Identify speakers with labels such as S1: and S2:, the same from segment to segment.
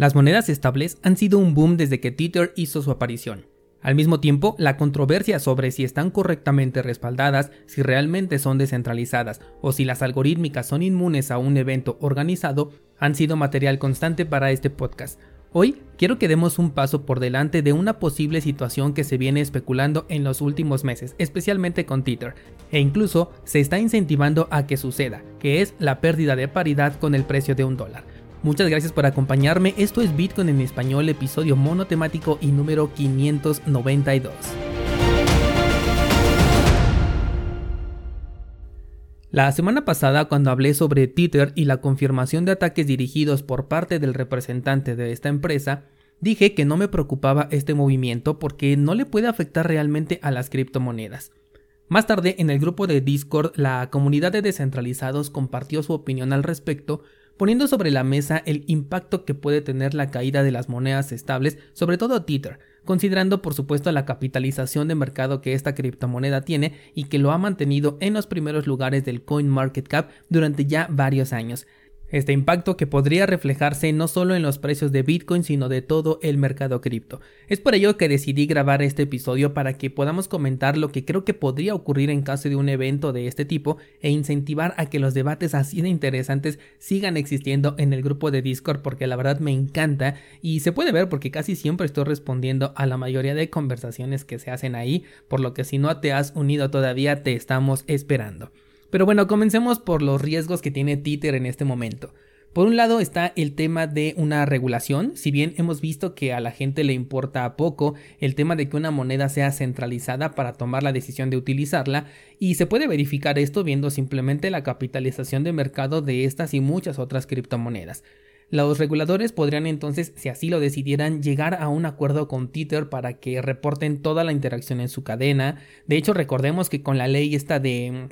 S1: Las monedas estables han sido un boom desde que Tether hizo su aparición. Al mismo tiempo, la controversia sobre si están correctamente respaldadas, si realmente son descentralizadas o si las algorítmicas son inmunes a un evento organizado han sido material constante para este podcast. Hoy quiero que demos un paso por delante de una posible situación que se viene especulando en los últimos meses, especialmente con Tether, e incluso se está incentivando a que suceda, que es la pérdida de paridad con el precio de un dólar. Muchas gracias por acompañarme. Esto es Bitcoin en español, episodio monotemático y número 592. La semana pasada, cuando hablé sobre Tether y la confirmación de ataques dirigidos por parte del representante de esta empresa, dije que no me preocupaba este movimiento porque no le puede afectar realmente a las criptomonedas. Más tarde, en el grupo de Discord, la comunidad de descentralizados compartió su opinión al respecto poniendo sobre la mesa el impacto que puede tener la caída de las monedas estables, sobre todo Tether, considerando por supuesto la capitalización de mercado que esta criptomoneda tiene y que lo ha mantenido en los primeros lugares del CoinMarketCap durante ya varios años. Este impacto que podría reflejarse no solo en los precios de Bitcoin, sino de todo el mercado cripto. Es por ello que decidí grabar este episodio para que podamos comentar lo que creo que podría ocurrir en caso de un evento de este tipo e incentivar a que los debates así de interesantes sigan existiendo en el grupo de Discord porque la verdad me encanta y se puede ver porque casi siempre estoy respondiendo a la mayoría de conversaciones que se hacen ahí, por lo que si no te has unido todavía te estamos esperando. Pero bueno, comencemos por los riesgos que tiene Tether en este momento. Por un lado está el tema de una regulación, si bien hemos visto que a la gente le importa poco el tema de que una moneda sea centralizada para tomar la decisión de utilizarla, y se puede verificar esto viendo simplemente la capitalización de mercado de estas y muchas otras criptomonedas. Los reguladores podrían entonces, si así lo decidieran, llegar a un acuerdo con Tether para que reporten toda la interacción en su cadena. De hecho, recordemos que con la ley esta de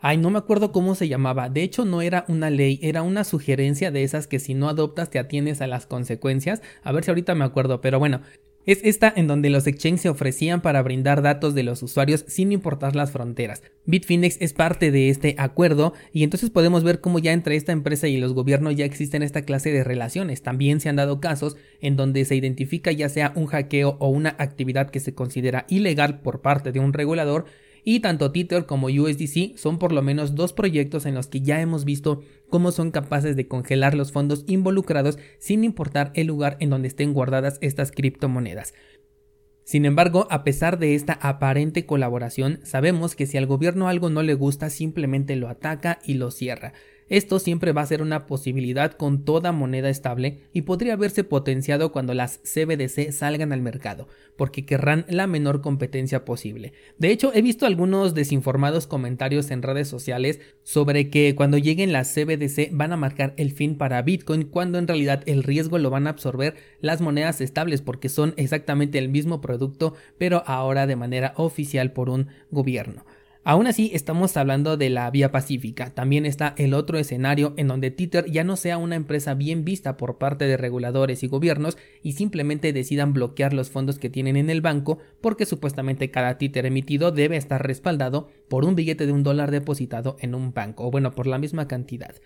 S1: Ay, no me acuerdo cómo se llamaba. De hecho, no era una ley, era una sugerencia de esas que si no adoptas te atienes a las consecuencias. A ver si ahorita me acuerdo, pero bueno. Es esta en donde los exchanges se ofrecían para brindar datos de los usuarios sin importar las fronteras. Bitfinex es parte de este acuerdo y entonces podemos ver cómo ya entre esta empresa y los gobiernos ya existen esta clase de relaciones. También se han dado casos en donde se identifica ya sea un hackeo o una actividad que se considera ilegal por parte de un regulador y tanto Tether como USDC son por lo menos dos proyectos en los que ya hemos visto cómo son capaces de congelar los fondos involucrados sin importar el lugar en donde estén guardadas estas criptomonedas. Sin embargo, a pesar de esta aparente colaboración, sabemos que si al gobierno algo no le gusta simplemente lo ataca y lo cierra. Esto siempre va a ser una posibilidad con toda moneda estable y podría verse potenciado cuando las CBDC salgan al mercado, porque querrán la menor competencia posible. De hecho, he visto algunos desinformados comentarios en redes sociales sobre que cuando lleguen las CBDC van a marcar el fin para Bitcoin, cuando en realidad el riesgo lo van a absorber las monedas estables porque son exactamente el mismo producto, pero ahora de manera oficial por un gobierno. Aún así, estamos hablando de la vía pacífica. También está el otro escenario en donde Tether ya no sea una empresa bien vista por parte de reguladores y gobiernos y simplemente decidan bloquear los fondos que tienen en el banco porque supuestamente cada Tether emitido debe estar respaldado por un billete de un dólar depositado en un banco, o bueno, por la misma cantidad.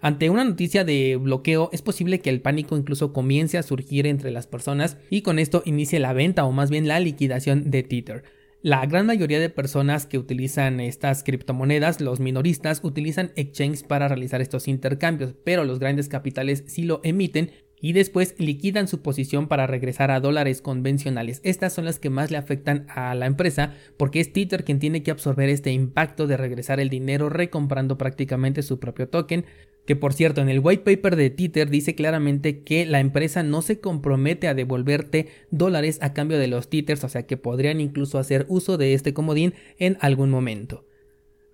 S1: Ante una noticia de bloqueo es posible que el pánico incluso comience a surgir entre las personas y con esto inicie la venta o más bien la liquidación de Tether. La gran mayoría de personas que utilizan estas criptomonedas, los minoristas, utilizan exchanges para realizar estos intercambios, pero los grandes capitales sí lo emiten y después liquidan su posición para regresar a dólares convencionales. Estas son las que más le afectan a la empresa porque es Tether quien tiene que absorber este impacto de regresar el dinero recomprando prácticamente su propio token. Que por cierto, en el white paper de Tether dice claramente que la empresa no se compromete a devolverte dólares a cambio de los Tethers, o sea que podrían incluso hacer uso de este comodín en algún momento.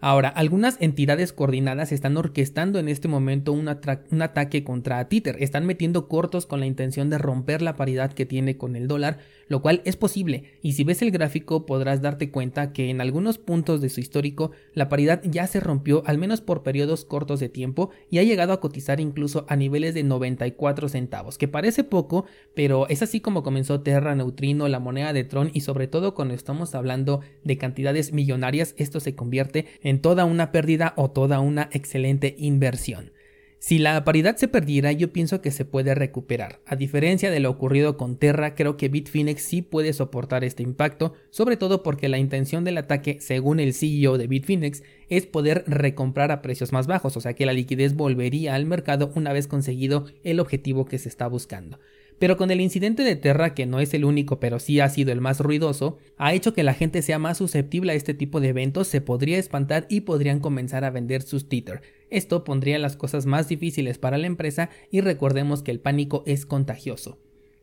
S1: Ahora, algunas entidades coordinadas están orquestando en este momento un, ataque contra Tether, están metiendo cortos con la intención de romper la paridad que tiene con el dólar, lo cual es posible, y si ves el gráfico podrás darte cuenta que en algunos puntos de su histórico la paridad ya se rompió al menos por periodos cortos de tiempo y ha llegado a cotizar incluso a niveles de 94 centavos, que parece poco, pero es así como comenzó Terra Neutrino, la moneda de Tron y sobre todo cuando estamos hablando de cantidades millonarias, esto se convierte en toda una pérdida o toda una excelente inversión. Si la paridad se perdiera, yo pienso que se puede recuperar. A diferencia de lo ocurrido con Terra, creo que Bitfinex sí puede soportar este impacto, sobre todo porque la intención del ataque, según el CEO de Bitfinex, es poder recomprar a precios más bajos, o sea que la liquidez volvería al mercado una vez conseguido el objetivo que se está buscando. Pero con el incidente de Terra, que no es el único pero sí ha sido el más ruidoso, ha hecho que la gente sea más susceptible a este tipo de eventos, se podría espantar y podrían comenzar a vender sus Tether. Esto pondría las cosas más difíciles para la empresa y recordemos que el pánico es contagioso.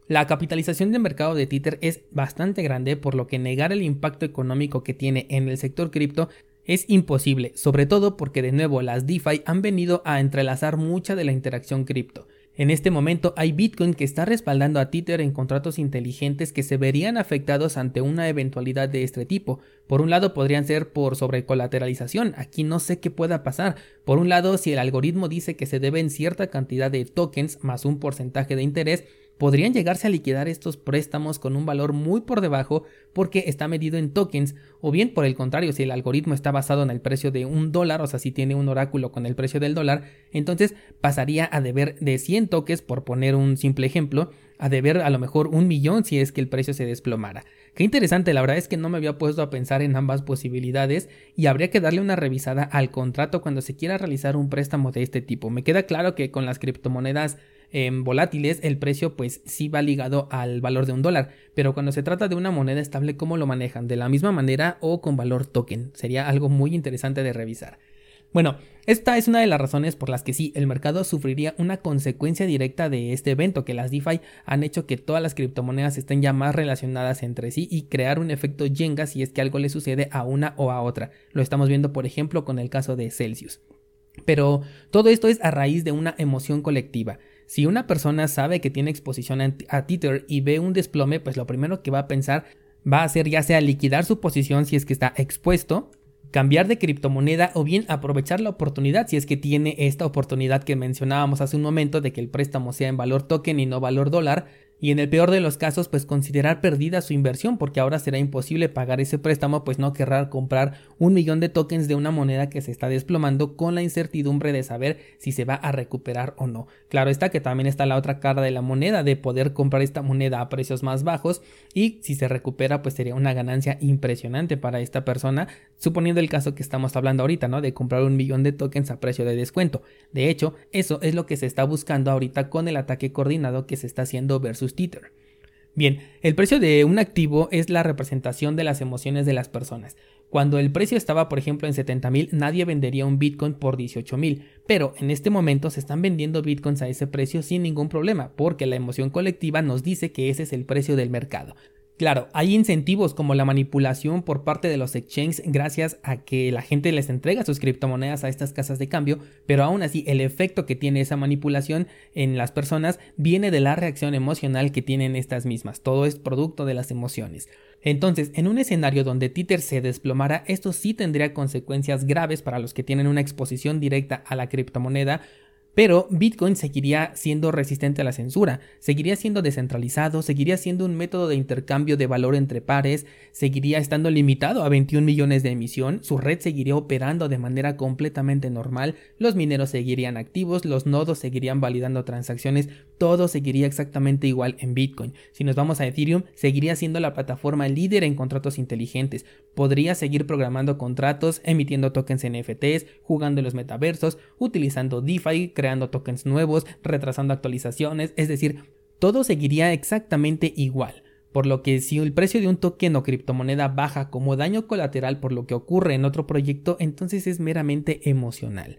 S1: La capitalización de mercado de Tether es bastante grande, por lo que negar el impacto económico que tiene en el sector cripto es imposible, sobre todo porque de nuevo las DeFi han venido a entrelazar mucha de la interacción cripto. En este momento hay Bitcoin que está respaldando a Tether en contratos inteligentes que se verían afectados ante una eventualidad de este tipo. Por un lado podrían ser por sobrecolateralización, aquí no sé qué pueda pasar. Por un lado, si el algoritmo dice que se deben cierta cantidad de tokens más un porcentaje de interés, podrían llegarse a liquidar estos préstamos con un valor muy por debajo porque está medido en tokens, o bien por el contrario, si el algoritmo está basado en el precio de un dólar, o sea, si tiene un oráculo con el precio del dólar, entonces pasaría a deber de 100 tokens, por poner un simple ejemplo, a deber a lo mejor un millón si es que el precio se desplomara. Qué interesante, la verdad es que no me había puesto a pensar en ambas posibilidades y habría que darle una revisada al contrato cuando se quiera realizar un préstamo de este tipo. Me queda claro que con las criptomonedas volátiles, el precio pues sí va ligado al valor de un dólar, pero cuando se trata de una moneda estable, ¿cómo lo manejan? ¿De la misma manera o con valor token? Sería algo muy interesante de revisar. Bueno, esta es una de las razones por las que sí, el mercado sufriría una consecuencia directa de este evento, que las DeFi han hecho que todas las criptomonedas estén ya más relacionadas entre sí y crear un efecto Jenga si es que algo le sucede a una o a otra. Lo estamos viendo, por ejemplo, con el caso de Celsius. Pero todo esto es a raíz de una emoción colectiva. Si una persona sabe que tiene exposición a Tether y ve un desplome, pues lo primero que va a pensar va a ser ya sea liquidar su posición si es que está expuesto, cambiar de criptomoneda o bien aprovechar la oportunidad si es que tiene esta oportunidad que mencionábamos hace un momento de que el préstamo sea en valor token y no valor dólar y en el peor de los casos pues considerar perdida su inversión porque ahora será imposible pagar ese préstamo pues no querrá comprar un millón de tokens de una moneda que se está desplomando con la incertidumbre de saber si se va a recuperar o no. Claro está que también está la otra cara de la moneda de poder comprar esta moneda a precios más bajos y si se recupera pues sería una ganancia impresionante para esta persona suponiendo el caso que estamos hablando ahorita, ¿no? De comprar un millón de tokens a precio de descuento. De hecho, eso es lo que se está buscando ahorita con el ataque coordinado que se está haciendo versus Bien, el precio de un activo es la representación de las emociones de las personas. Cuando el precio estaba, por ejemplo, en 70 mil, nadie vendería un Bitcoin por 18 mil, pero en este momento se están vendiendo Bitcoins a ese precio sin ningún problema, porque la emoción colectiva nos dice que ese es el precio del mercado. Claro, hay incentivos como la manipulación por parte de los exchanges gracias a que la gente les entrega sus criptomonedas a estas casas de cambio, pero aún así el efecto que tiene esa manipulación en las personas viene de la reacción emocional que tienen estas mismas. Todo es producto de las emociones. Entonces, en un escenario donde Tether se desplomara, esto sí tendría consecuencias graves para los que tienen una exposición directa a la criptomoneda pero Bitcoin seguiría siendo resistente a la censura, seguiría siendo descentralizado, seguiría siendo un método de intercambio de valor entre pares, seguiría estando limitado a 21 millones de emisión, su red seguiría operando de manera completamente normal, los mineros seguirían activos, los nodos seguirían validando transacciones, todo seguiría exactamente igual en Bitcoin. Si nos vamos a Ethereum, seguiría siendo la plataforma líder en contratos inteligentes, podría seguir programando contratos, emitiendo tokens NFTs, jugando en los metaversos, utilizando DeFi, creando tokens nuevos, retrasando actualizaciones, es decir, todo seguiría exactamente igual. Por lo que si el precio de un token o criptomoneda baja como daño colateral por lo que ocurre en otro proyecto, entonces es meramente emocional.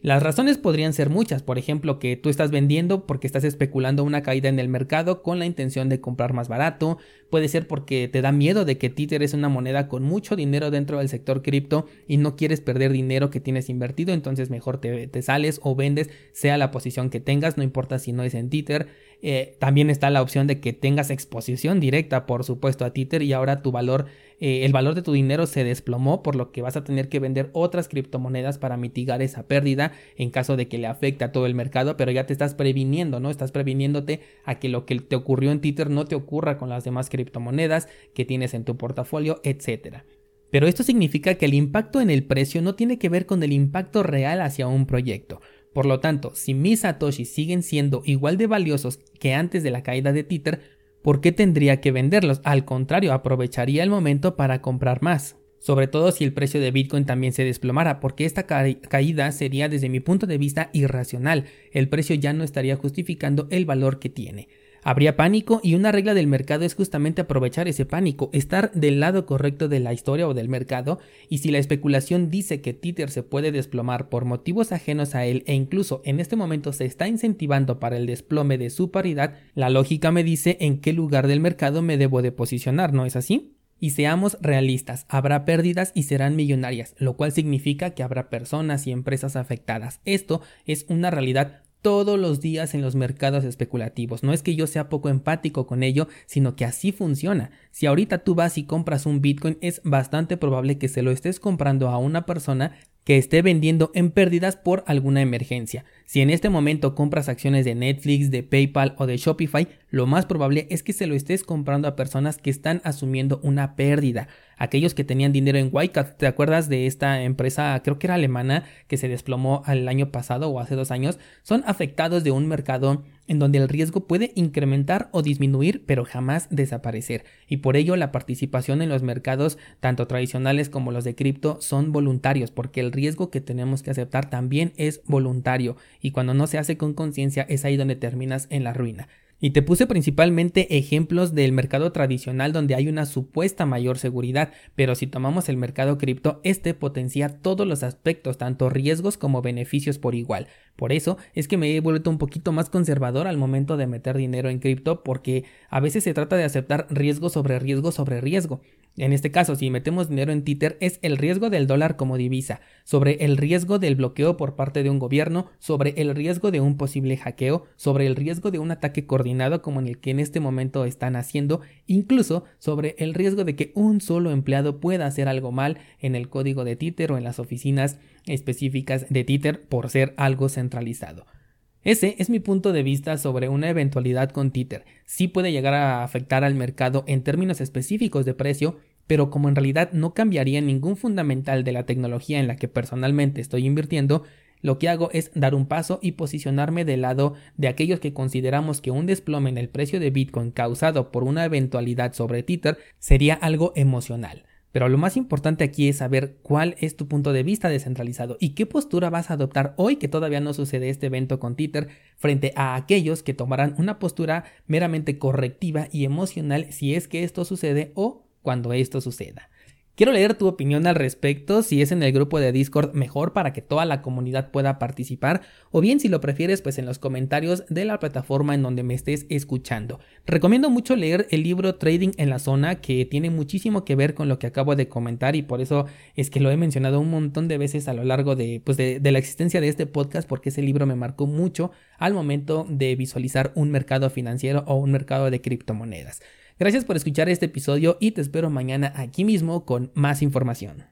S1: Las razones podrían ser muchas, por ejemplo, que tú estás vendiendo porque estás especulando una caída en el mercado con la intención de comprar más barato, puede ser porque te da miedo de que Tether es una moneda con mucho dinero dentro del sector cripto y no quieres perder dinero que tienes invertido, entonces mejor te, sales o vendes, sea la posición que tengas, no importa si no es en Tether. Eh, también está la opción de que tengas exposición directa, por supuesto, a Tether y ahora tu valor eh, el valor de tu dinero se desplomó, por lo que vas a tener que vender otras criptomonedas para mitigar esa pérdida en caso de que le afecte a todo el mercado, pero ya te estás previniendo, ¿no? Estás previniéndote a que lo que te ocurrió en Tether no te ocurra con las demás criptomonedas que tienes en tu portafolio, etcétera. Pero esto significa que el impacto en el precio no tiene que ver con el impacto real hacia un proyecto. Por lo tanto, si mis satoshis siguen siendo igual de valiosos que antes de la caída de Tether, ¿por qué tendría que venderlos? Al contrario, aprovecharía el momento para comprar más. Sobre todo si el precio de Bitcoin también se desplomara, porque esta caída sería desde mi punto de vista irracional. El precio ya no estaría justificando el valor que tiene. Habría pánico y una regla del mercado es justamente aprovechar ese pánico, estar del lado correcto de la historia o del mercado y si la especulación dice que Tether se puede desplomar por motivos ajenos a él e incluso en este momento se está incentivando para el desplome de su paridad, la lógica me dice en qué lugar del mercado me debo de posicionar, ¿no es así? Y seamos realistas, habrá pérdidas y serán millonarias, lo cual significa que habrá personas y empresas afectadas. Esto es una realidad todos los días en los mercados especulativos. No es que yo sea poco empático con ello, sino que así funciona. Si ahorita tú vas y compras un Bitcoin, es bastante probable que se lo estés comprando a una persona que esté vendiendo en pérdidas por alguna emergencia. Si en este momento compras acciones de Netflix, de PayPal o de Shopify, lo más probable es que se lo estés comprando a personas que están asumiendo una pérdida. Aquellos que tenían dinero en Wyckoff, ¿te acuerdas de esta empresa, creo que era alemana, que se desplomó el año pasado o hace dos años? Son afectados de un mercado en donde el riesgo puede incrementar o disminuir, pero jamás desaparecer. Y por ello la participación en los mercados, tanto tradicionales como los de cripto, son voluntarios, porque el riesgo que tenemos que aceptar también es voluntario. Y cuando no se hace con conciencia es ahí donde terminas en la ruina. Y te puse principalmente ejemplos del mercado tradicional donde hay una supuesta mayor seguridad, pero si tomamos el mercado cripto, este potencia todos los aspectos, tanto riesgos como beneficios por igual. Por eso es que me he vuelto un poquito más conservador al momento de meter dinero en cripto porque a veces se trata de aceptar riesgo sobre riesgo sobre riesgo. En este caso, si metemos dinero en Tether, es el riesgo del dólar como divisa, sobre el riesgo del bloqueo por parte de un gobierno, sobre el riesgo de un posible hackeo, sobre el riesgo de un ataque coordinado como en el que en este momento están haciendo, incluso sobre el riesgo de que un solo empleado pueda hacer algo mal en el código de Tether o en las oficinas específicas de Tether por ser algo centralizado. Ese es mi punto de vista sobre una eventualidad con Tether. Sí puede llegar a afectar al mercado en términos específicos de precio, pero como en realidad no cambiaría ningún fundamental de la tecnología en la que personalmente estoy invirtiendo, lo que hago es dar un paso y posicionarme del lado de aquellos que consideramos que un desplome en el precio de Bitcoin causado por una eventualidad sobre Tether sería algo emocional. Pero lo más importante aquí es saber cuál es tu punto de vista descentralizado y qué postura vas a adoptar hoy que todavía no sucede este evento con Tether frente a aquellos que tomarán una postura meramente correctiva y emocional si es que esto sucede o cuando esto suceda. Quiero leer tu opinión al respecto, si es en el grupo de Discord mejor para que toda la comunidad pueda participar, o bien si lo prefieres pues en los comentarios de la plataforma en donde me estés escuchando. Recomiendo mucho leer el libro Trading en la zona que tiene muchísimo que ver con lo que acabo de comentar y por eso es que lo he mencionado un montón de veces a lo largo de, pues de, la existencia de este podcast porque ese libro me marcó mucho al momento de visualizar un mercado financiero o un mercado de criptomonedas. Gracias por escuchar este episodio y te espero mañana aquí mismo con más información.